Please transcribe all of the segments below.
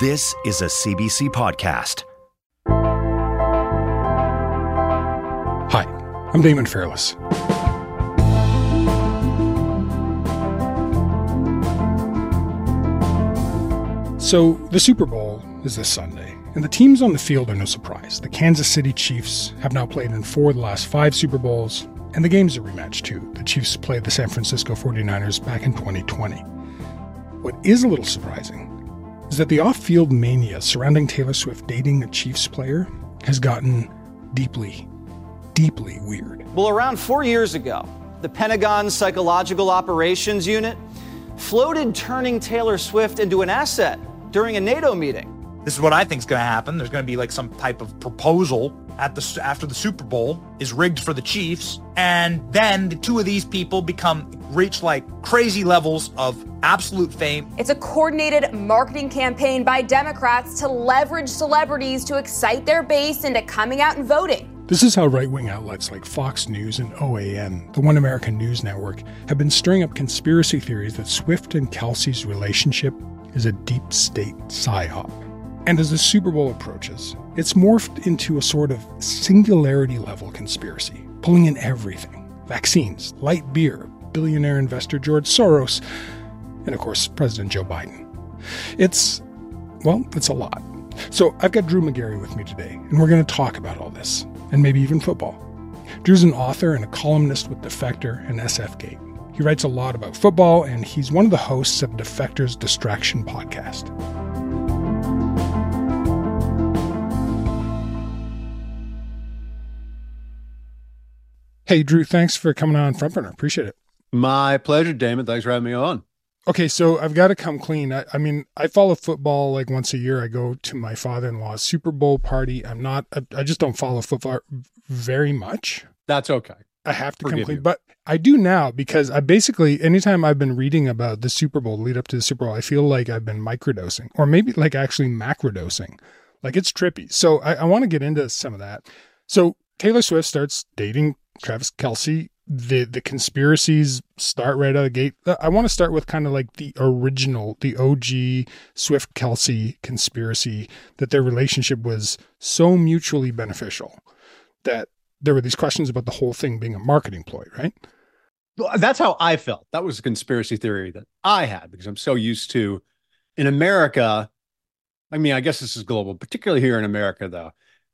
This is a CBC podcast. Hi, I'm Damon Fairless. So, the Super Bowl is this Sunday, and the teams on the field are no surprise. The Kansas City Chiefs have now played in four of the last five Super Bowls, and the game's a rematch, too. The Chiefs played the San Francisco 49ers back in 2020. What is a little surprising is that the off field mania surrounding Taylor Swift dating a Chiefs player has gotten deeply, deeply weird. Well, around four years ago, the Pentagon's Psychological Operations Unit floated turning Taylor Swift into an asset during a NATO meeting. This is what I think is going to happen. There's going to be like some type of proposal at the after the Super Bowl is rigged for the Chiefs, and then the two of these people become reach like crazy levels of absolute fame. It's a coordinated marketing campaign by Democrats to leverage celebrities to excite their base into coming out and voting. This is how right wing outlets like Fox News and OAN, the One American News Network, have been stirring up conspiracy theories that Swift and Kelce's relationship is a deep state psyop. And as the Super Bowl approaches, it's morphed into a sort of singularity level conspiracy, pulling in everything vaccines, light beer, billionaire investor George Soros, and of course, President Joe Biden. It's, well, it's a lot. So I've got Drew Magary with me today, and we're going to talk about all this, and maybe even football. Drew's an author and a columnist with Defector and SFGate. He writes a lot about football, and he's one of the hosts of Defector's Distraction podcast. Hey, Drew, thanks for coming on Front Burner. Appreciate it. My pleasure, Damon. Thanks for having me on. Okay, so I've got to come clean. I, I, mean, I follow football like once a year. I go to my father-in-law's Super Bowl party. I'm not. I, I just don't follow football very much. That's okay. I have to Forgive come clean, you. but I do now because I basically anytime I've been reading about the Super Bowl, lead up to the Super Bowl, I feel like I've been microdosing or maybe like actually macrodosing. Like it's trippy. So I, I want to get into some of that. So Taylor Swift starts dating Travis Kelce the the conspiracies start right out of the gate. Uh, I want to start with kind of like the original, the OG Swift Kelce conspiracy that their relationship was so mutually beneficial that there were these questions about the whole thing being a marketing ploy, right? That's how I felt. That was a conspiracy theory that I had because I'm so used to in America. I mean, I guess this is global, particularly here in America, though.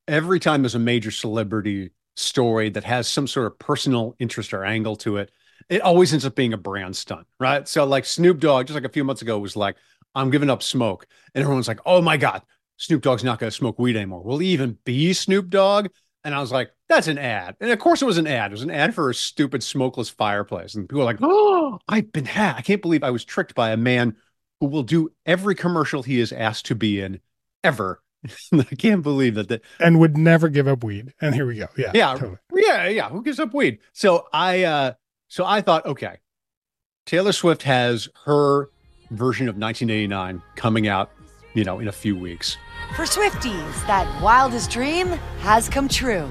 Every time there's a major celebrity story that has some sort of personal interest or angle to it, it always ends up being a brand stunt, right? So like Snoop Dogg, just like a few months ago, was like, I'm giving up smoke. And everyone's like, oh my God, Snoop Dogg's not going to smoke weed anymore. Will he even be Snoop Dogg? And I was like, that's an ad. And of course it was an ad. It was an ad for a stupid smokeless fireplace. And people were like, oh, I've been hacked. I can't believe I was tricked by a man who will do every commercial he is asked to be in ever I can't believe that. The, and would never give up weed. And here we go. Yeah. Yeah. Totally. Yeah. Yeah. Who gives up weed? So I, uh, so I thought, okay, Taylor Swift has her version of 1989 coming out, you know, in a few weeks. For Swifties, that wildest dream has come true.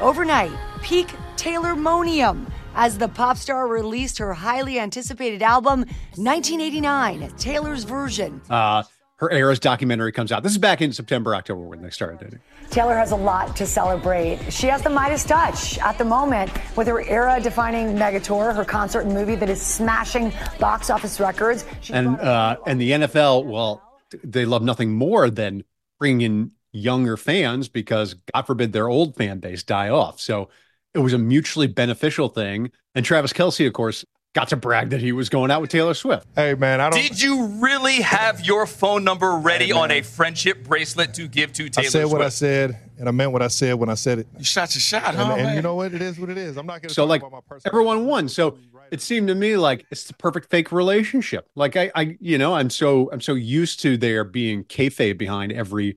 Overnight, peak Taylor Monium as the pop star released her highly anticipated album 1989 taylor's version. Uh, her era's documentary comes out. This is back in september october when they started dating. Taylor has a lot to celebrate. She has the midas touch at the moment with her era defining mega tour her concert and movie that is smashing box office records. She's and uh, and the nfl well they love nothing more than bringing in younger fans because god forbid their old fan base die off. So it was a mutually beneficial thing. And Travis Kelce, of course, got to brag that he was going out with Taylor Swift. Hey man, I don't. Did you really have your phone number ready hey, on a friendship bracelet to give to Taylor? I said Swift? what I said, and I meant what I said when I said it. You shot your shot, and, huh? And, you know what? It is what it is. I'm not going to. So like about my everyone won. So it seemed to me like it's the perfect fake relationship. Like I, I, you know, I'm so I'm so used to there being kayfabe behind every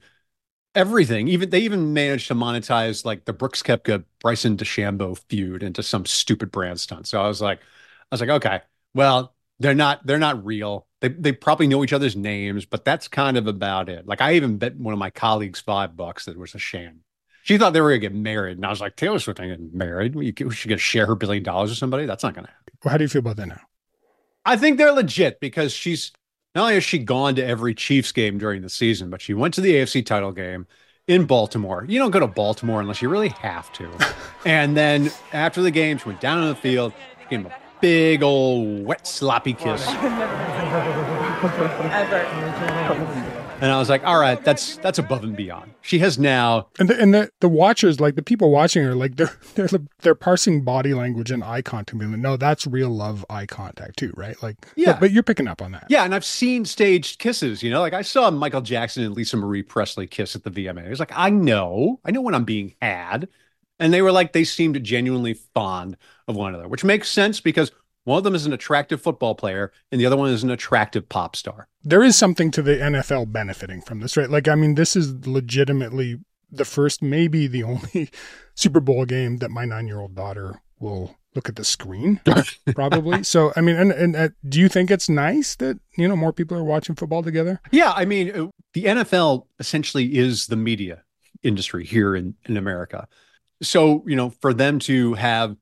everything. Even they even managed to monetize like the Brooks Koepka Bryson DeChambeau feud into some stupid brand stunt. So I was like, I was like, okay, well, they're not they're not real. They they probably know each other's names, but that's kind of about it. Like I even bet one of my colleagues five bucks that it was a sham. She thought they were gonna get married, and I was like, Taylor Swift ain't getting married. We should gonna share her billion dollars with somebody. That's not gonna happen. Well, how do you feel about that now? I think they're legit because she's not only has she gone to every Chiefs game during the season, but she went to the AFC title game in Baltimore. You don't go to Baltimore unless you really have to. and then after the game, she went down on the field, gave him a big old wet sloppy kiss. And I was like, all right, that's that's above and beyond. She has now And the, and the, the watchers, like the people watching her, like they're they're they're parsing body language and eye contact. Like, no, that's real love eye contact too, right? Like, Yeah. But, but you're picking up on that. Yeah, and I've seen staged kisses, you know, like I saw Michael Jackson and Lisa Marie Presley kiss at the VMA. It was like, I know, I know when I'm being had. And they were like, they seemed genuinely fond of one another, which makes sense because one of them is an attractive football player and the other one is an attractive pop star. There is something to the NFL benefiting from this, right? Like, I mean, this is legitimately the first, maybe the only Super Bowl game that my nine year old daughter will look at the screen, probably. so, I mean, and, and uh, do you think it's nice that, you know, more people are watching football together? Yeah, I mean, uh, the NFL essentially is the media industry here in, in America. So, you know, for them to have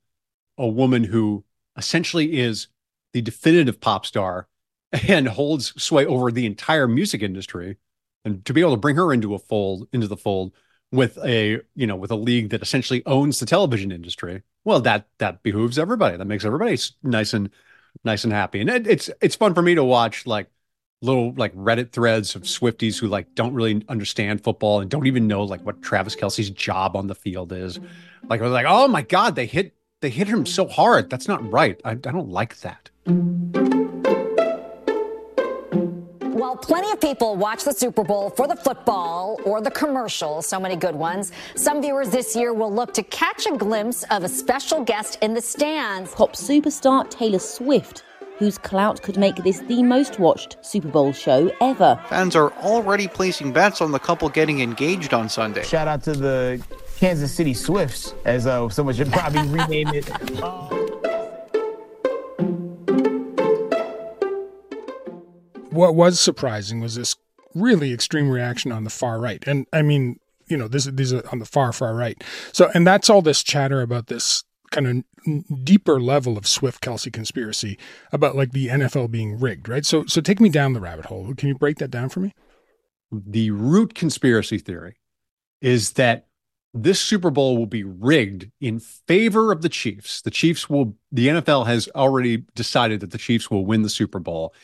a woman who essentially is the definitive pop star and holds sway over the entire music industry. And to be able to bring her into a fold into the fold with a you know with a league that essentially owns the television industry well that that behooves everybody. That makes everybody nice and nice and happy. And it, it's it's fun for me to watch like little like reddit threads of swifties who like don't really understand football and don't even know like what travis kelce's job on the field is. Like they're like oh my god they hit they hit him so hard that's not right i, I don't like that While plenty of people watch the Super Bowl for the football or the commercials, so many good ones, some viewers this year will look to catch a glimpse of a special guest in the stands. Pop superstar Taylor Swift, whose clout could make this the most watched Super Bowl show ever. Fans are already placing bets on the couple getting engaged on Sunday. Shout out to the Kansas City Swifts, as uh, someone should probably rename it. what was surprising was this really extreme reaction on the far right. And I mean, you know, this these are on the far far right. So, and that's all this chatter about this kind of deeper level of Swift Kelce conspiracy about like the NFL being rigged, right? So, so take me down the rabbit hole. Can you break that down for me? the root conspiracy theory is that this Super Bowl will be rigged in favor of the Chiefs. The Chiefs will, the NFL has already decided that the Chiefs will win the Super Bowl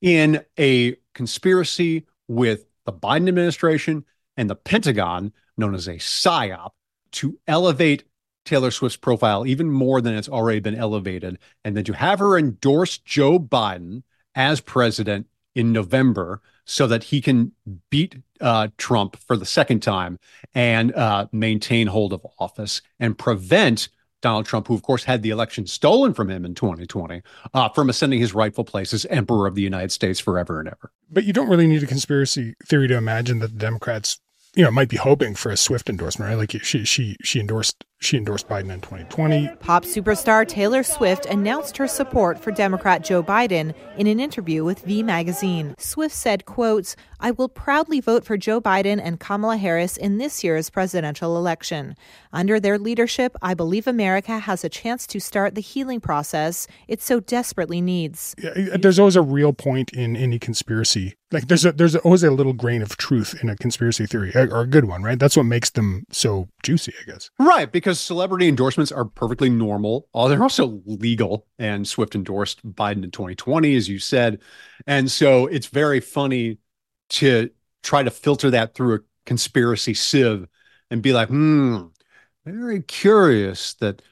in a conspiracy with the Biden administration and the Pentagon, known as a PSYOP, to elevate Taylor Swift's profile even more than it's already been elevated, and then to have her endorse Joe Biden as president in November so that he can beat uh, Trump for the second time and uh, maintain hold of office and prevent Donald Trump, who of course had the election stolen from him in 2020, uh, from ascending his rightful place as emperor of the United States forever and ever. But you don't really need a conspiracy theory to imagine that the Democrats, you know, might be hoping for a Swift endorsement, right? Like she she she endorsed she endorsed Biden in 2020. Pop superstar Taylor Swift announced her support for Democrat Joe Biden in an interview with V magazine. Swift said, quotes, I will proudly vote for Joe Biden and Kamala Harris in this year's presidential election. Under their leadership, I believe America has a chance to start the healing process it so desperately needs. Yeah, There's always a real point in any conspiracy. Like there's a, there's always a little grain of truth in a conspiracy theory, or a good one, right? That's what makes them so juicy, I guess. Right, because celebrity endorsements are perfectly normal. Oh, they're also legal, and Swift endorsed Biden in 2020, as you said, and so it's very funny to try to filter that through a conspiracy sieve and be like, hmm, very curious that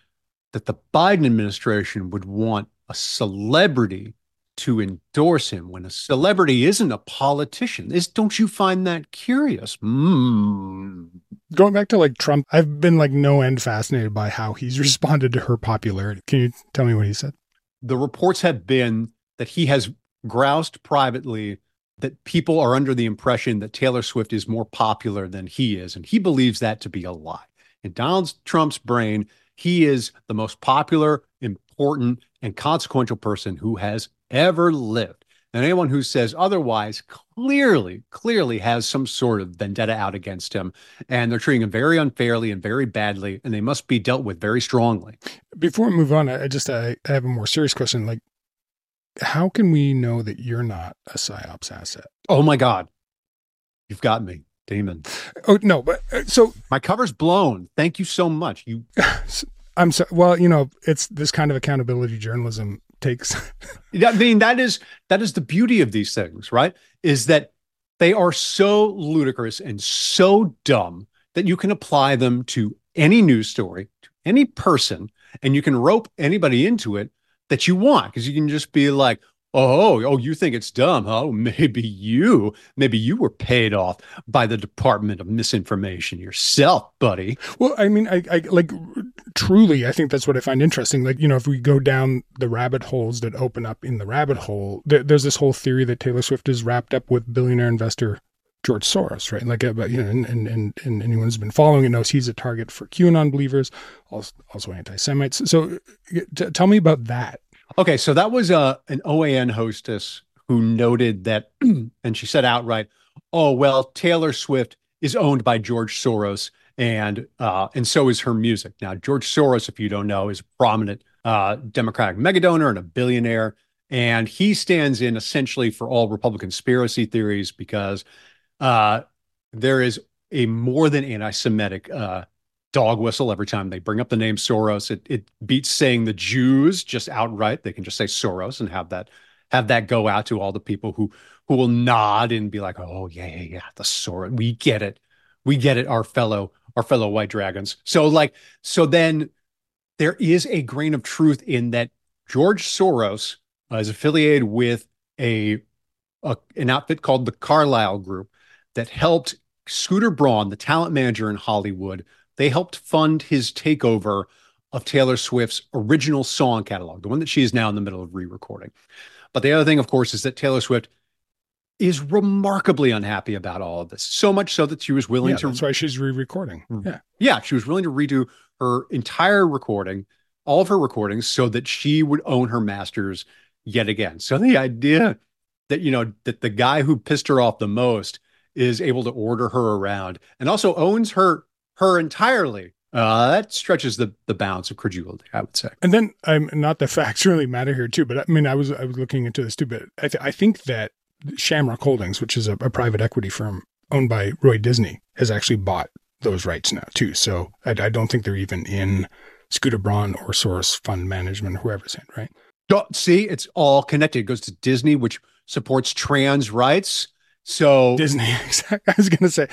that the Biden administration would want a celebrity to endorse him when a celebrity isn't a politician. Is don't you find that curious? Hmm. Going back to like Trump, I've been like no end fascinated by how he's responded to her popularity. Can you tell me what he said? the reports have been that he has groused privately that people are under the impression that Taylor Swift is more popular than he is. And he believes that to be a lie. In Donald Trump's brain, he is the most popular, important, and consequential person who has ever lived. And anyone who says otherwise clearly, clearly has some sort of vendetta out against him. And they're treating him very unfairly and very badly, and they must be dealt with very strongly. Before we move on, I just I, I have a more serious question. Like, how can we know that you're not a psyops asset? Oh my God. You've got me, Damon. Oh no, but uh, so my cover's blown. Thank you so much. You I'm so well, you know, it's this kind of accountability journalism takes I mean, that is that is the beauty of these things, right? Is that they are so ludicrous and so dumb that you can apply them to any news story, to any person, and you can rope anybody into it that you want because you can just be like, oh, oh, you think it's dumb, huh? Maybe you, maybe you were paid off by the Department of Misinformation yourself, buddy. Well, I mean, I, I like truly, I think that's what I find interesting. Like, you know, if we go down the rabbit holes that open up in the rabbit hole, th- there's this whole theory that Taylor Swift is wrapped up with billionaire investor George Soros, right? Like, uh, but you know, and, and, and, and anyone who's been following it knows he's a target for QAnon believers, also, also anti-Semites. So, t- tell me about that. Okay, so that was uh, an OAN hostess who noted that, and she said outright, "Oh well, Taylor Swift is owned by George Soros, and uh, and so is her music." Now, George Soros, if you don't know, is a prominent uh, Democratic megadonor and a billionaire, and he stands in essentially for all Republican conspiracy theories because uh, there is a more than anti-Semitic uh, dog whistle every time they bring up the name Soros. It it beats saying the Jews just outright. They can just say Soros and have that have that go out to all the people who who will nod and be like, "Oh yeah, yeah, yeah, the Soros. We get it. We get it. Our fellow our fellow white dragons." So like so then there is a grain of truth in that George Soros uh, is affiliated with a, a an outfit called the Carlyle Group that helped Scooter Braun, the talent manager in Hollywood, they helped fund his takeover of Taylor Swift's original song catalog, the one that she is now in the middle of re recording. But the other thing, of course, is that Taylor Swift is remarkably unhappy about all of this. So much so that she was willing yeah, to. That's why she's re recording. Mm-hmm. Yeah. Yeah. She was willing to redo her entire recording, all of her recordings, so that she would own her masters yet again. So the idea that, you know, that the guy who pissed her off the most is able to order her around and also owns her her entirely. Uh, that stretches the the bounds of credulity, I would say. And then, I'm not the facts really matter here too, but I mean, I was I was looking into this too, but I, th- I think that Shamrock Holdings, which is a, a, private equity firm owned by Roy Disney, has actually bought those rights now too. So I, I don't think they're even in Scooter Braun or Soros Fund Management, whoever's in, right? See, it's all connected. It goes to Disney, which supports trans rights. So Disney, I was going to say,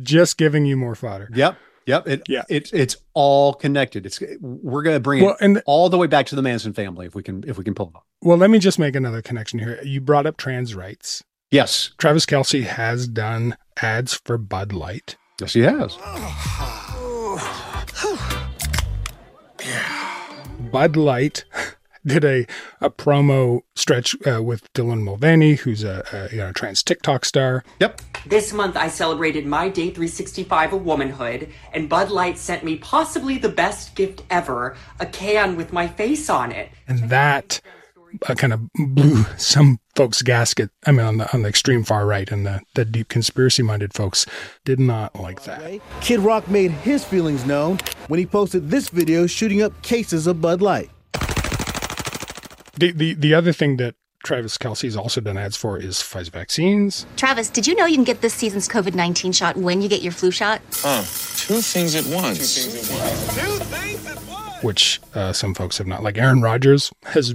just giving you more fodder. Yep. Yep. It, yeah. It's it's all connected. It's we're gonna bring well, it and all the way back to the Manson family if we can if we can pull it off. Well, let me just make another connection here. You brought up trans rights. Yes. Travis Kelce has done ads for Bud Light. Yes, he has. Bud Light did a, a promo stretch uh, with Dylan Mulvaney, who's a, a, you know trans TikTok star. Yep. This month I celebrated my day 365 of womanhood, and Bud Light sent me possibly the best gift ever: a can with my face on it. And that uh, kind of blew some folks' gasket. I mean, on the on the extreme far right and the, the deep conspiracy minded folks did not like that. Kid Rock made his feelings known when he posted this video shooting up cases of Bud Light. The, the, the other thing that Travis Kelce's also done ads for is Pfizer vaccines. Travis, did you know you can get this season's COVID 19 shot when you get your flu shot? Huh. Two things at once. Two things at once. Two things at once. Which uh, some folks have not. Like Aaron Rodgers has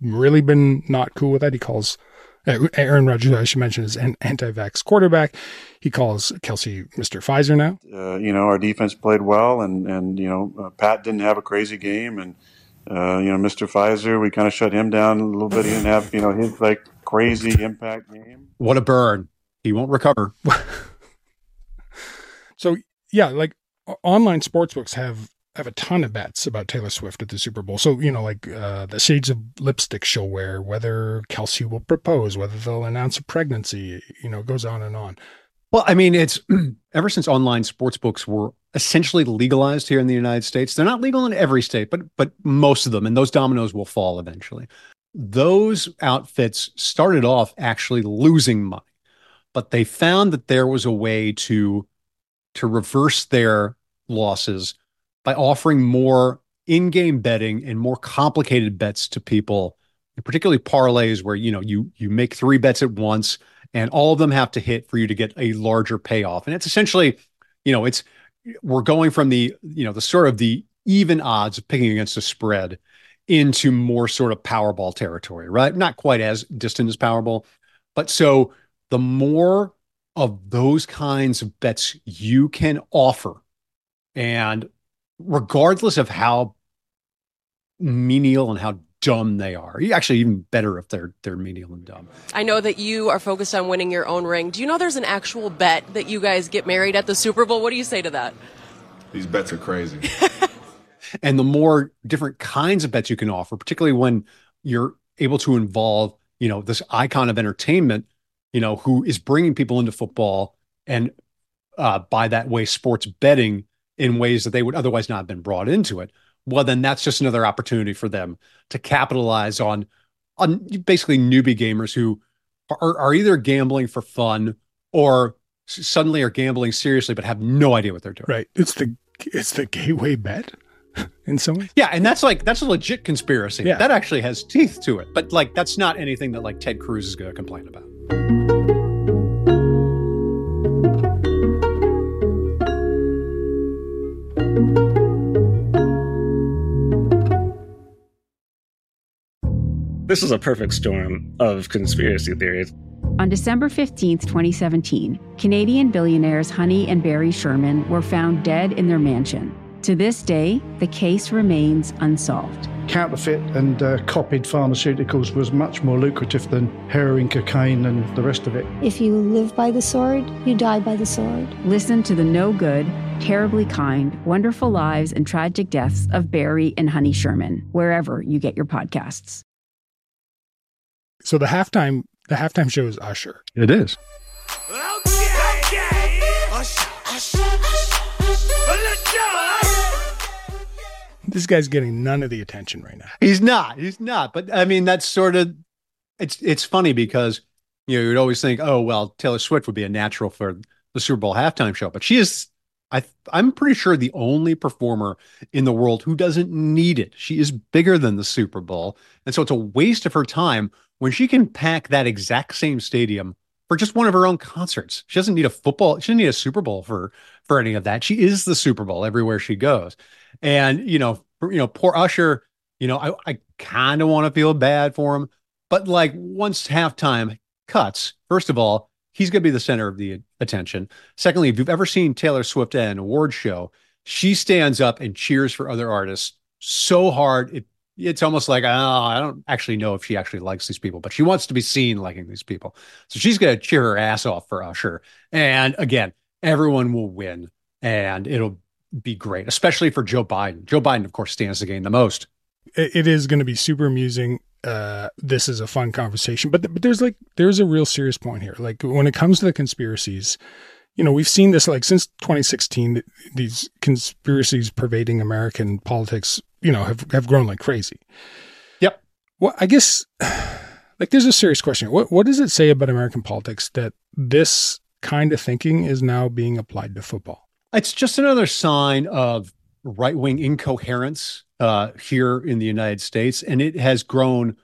really been not cool with that. He calls uh, Aaron Rodgers, I should mention, is an anti vax quarterback. He calls Kelce Mr. Pfizer now. Uh, you know, our defense played well, and, and you know, uh, Pat didn't have a crazy game. And uh, you know, Mr. Pfizer, we kind of shut him down a little bit. He didn't have, you know, his like crazy impact game. What a burn. He won't recover. so, yeah, like online sportsbooks have have a ton of bets about Taylor Swift at the Super Bowl. So, you know, like uh, the shades of lipstick she'll wear, whether Kelce will propose, whether they'll announce a pregnancy, you know, it goes on and on. Well, I mean, it's ever since online sports books were essentially legalized here in the United States. They're not legal in every state, but but most of them, and those dominoes will fall eventually. Those outfits started off actually losing money, but they found that there was a way to to reverse their losses by offering more in-game betting and more complicated bets to people, particularly parlays where you know you you make three bets at once and all of them have to hit for you to get a larger payoff. And it's essentially, you know, it's we're going from the you know the sort of the even odds of picking against the spread into more sort of Powerball territory, right? Not quite as distant as Powerball, but so the more of those kinds of bets you can offer, and regardless of how menial and how dumb they are. Actually, even better if they're they're menial and dumb. I know that you are focused on winning your own ring. Do you know there's an actual bet that you guys get married at the Super Bowl? What do you say to that? These bets are crazy. and the more different kinds of bets you can offer, particularly when you're able to involve, you know, this icon of entertainment, you know, who is bringing people into football and uh, by that way, sports betting in ways that they would otherwise not have been brought into it well, then that's just another opportunity for them to capitalize on on basically newbie gamers who are, are either gambling for fun or suddenly are gambling seriously but have no idea what they're doing. Right. It's the it's the gateway bet in some way. Yeah, and that's like that's a legit conspiracy. Yeah. That actually has teeth to it. But like that's not anything that like Ted Cruz is going to complain about. This is a perfect storm of conspiracy theories. On December 15, 2017, Canadian billionaires Honey and Barry Sherman were found dead in their mansion. To this day, the case remains unsolved. Counterfeit and uh, copied pharmaceuticals was much more lucrative than heroin, cocaine, and the rest of it. If you live by the sword, you die by the sword. Listen to the no good, terribly kind, wonderful lives, and tragic deaths of Barry and Honey Sherman, wherever you get your podcasts. So the halftime the halftime show is Usher. It is. This guy's getting none of the attention right now. He's not. He's not. But I mean, that's sort of it's it's funny because you know you'd always think, oh well, Taylor Swift would be a natural for the Super Bowl halftime show, but she is. I I'm pretty sure the only performer in the world who doesn't need it. She is bigger than the Super Bowl, and so it's a waste of her time when she can pack that exact same stadium for just one of her own concerts. She doesn't need a football, she doesn't need a Super Bowl for for any of that. She is the Super Bowl everywhere she goes. And you know, you know, poor Usher, you know, I, I kind of want to feel bad for him, but like once halftime cuts, first of all, he's going to be the center of the attention. Secondly, if you've ever seen Taylor Swift at an award show, she stands up and cheers for other artists so hard it it's almost like oh, I don't actually know if she actually likes these people, but she wants to be seen liking these people. So she's going to cheer her ass off for Usher. And again, everyone will win, and it'll be great, especially for Joe Biden. Joe Biden, of course, stands to gain the most. It, is going to be super amusing. Uh, this is a fun conversation, but but there's like there's a real serious point here. Like when it comes to the conspiracies, you know, we've seen this like since 2016. These conspiracies pervading American politics you know, have, have grown like crazy. Yep. Well, I guess like there's a serious question. What what does it say about American politics that this kind of thinking is now being applied to football? It's just another sign of right wing incoherence uh, here in the United States, and it has grown.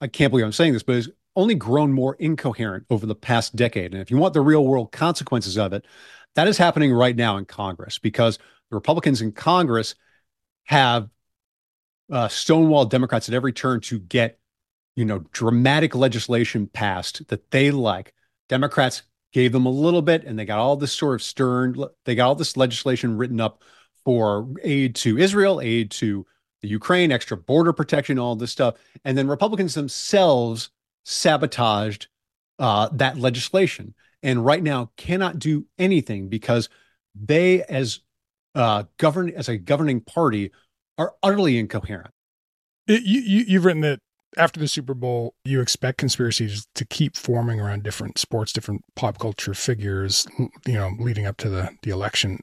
I can't believe I'm saying this, but it's only grown more incoherent over the past decade. And if you want the real world consequences of it, that is happening right now in Congress because the Republicans in Congress have uh, stonewall Democrats at every turn to get, you know, dramatic legislation passed that they like. Democrats gave them a little bit, and they got all this sort of stern. They got all this legislation written up for aid to Israel, aid to the Ukraine, extra border protection, all this stuff, and then Republicans themselves sabotaged uh, that legislation, and right now cannot do anything because they, as uh, govern as a governing party are utterly incoherent. It, you, you've written that after the Super Bowl, you expect conspiracies to keep forming around different sports, different pop culture figures, you know, leading up to the, the election.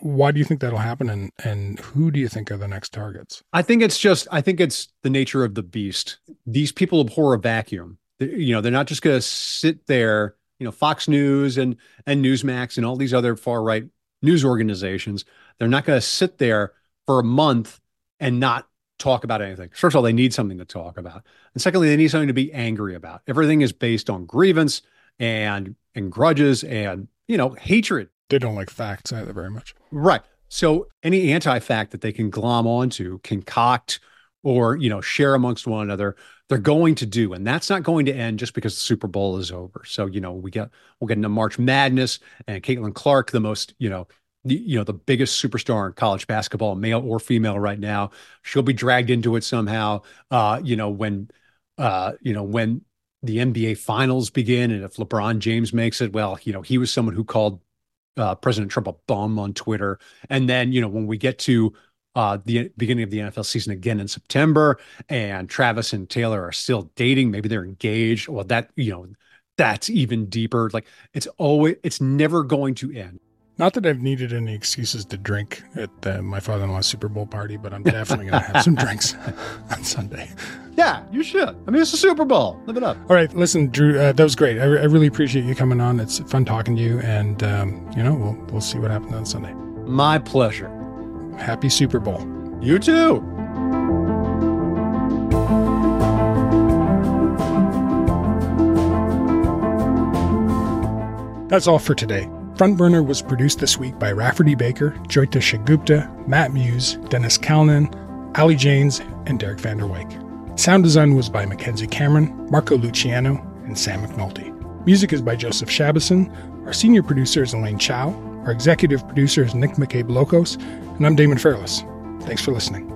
Why do you think that'll happen? And, and who do you think are the next targets? I think it's just, I think it's the nature of the beast. These people abhor a vacuum. You know, they're not just going to sit there, you know, Fox News and, and Newsmax and all these other far right news organizations. They're not going to sit there for a month and not talk about anything. First of all, they need something to talk about. And secondly, they need something to be angry about. Everything is based on grievance and and grudges and, you know, hatred. They don't like facts either very much. Right. So any anti-fact that they can glom onto, concoct, or you know, share amongst one another, they're going to do. And that's not going to end just because the Super Bowl is over. So, you know, we get we'll get into March Madness and Caitlin Clark, the most, you know, you know the biggest superstar in college basketball, male or female, right now. She'll be dragged into it somehow. Uh, you know when, uh, you know when the NBA Finals begin, and if LeBron James makes it, well, you know he was someone who called uh, President Trump a bum on Twitter, and then you know when we get to uh, the beginning of the NFL season again in September, and Travis and Taylor are still dating. Maybe they're engaged. Well, that you know, that's even deeper. Like it's always, it's never going to end. Not that I've needed any excuses to drink at uh, my father-in-law's Super Bowl party, but I'm definitely going to have some drinks on Sunday. Yeah, you should. I mean, it's a Super Bowl. Live it up. All right, listen, Drew, uh, that was great. I, re- I, really appreciate you coming on. It's fun talking to you, and um, you know, we'll we'll see what happens on Sunday. My pleasure. Happy Super Bowl. You too. That's all for today. Front Burner was produced this week by Rafferty Baker, Joyta Shagupta, Matt Meuse, Dennis Calnan, Ali Janes, and Derek Vander Wyk. Sound design was by Mackenzie Cameron, Marco Luciano, and Sam McNulty. Music is by Joseph Shabason. Our senior producer is Elaine Chau. Our executive producer is Nick McCabe-Lokos. And I'm Damon Fairless. Thanks for listening.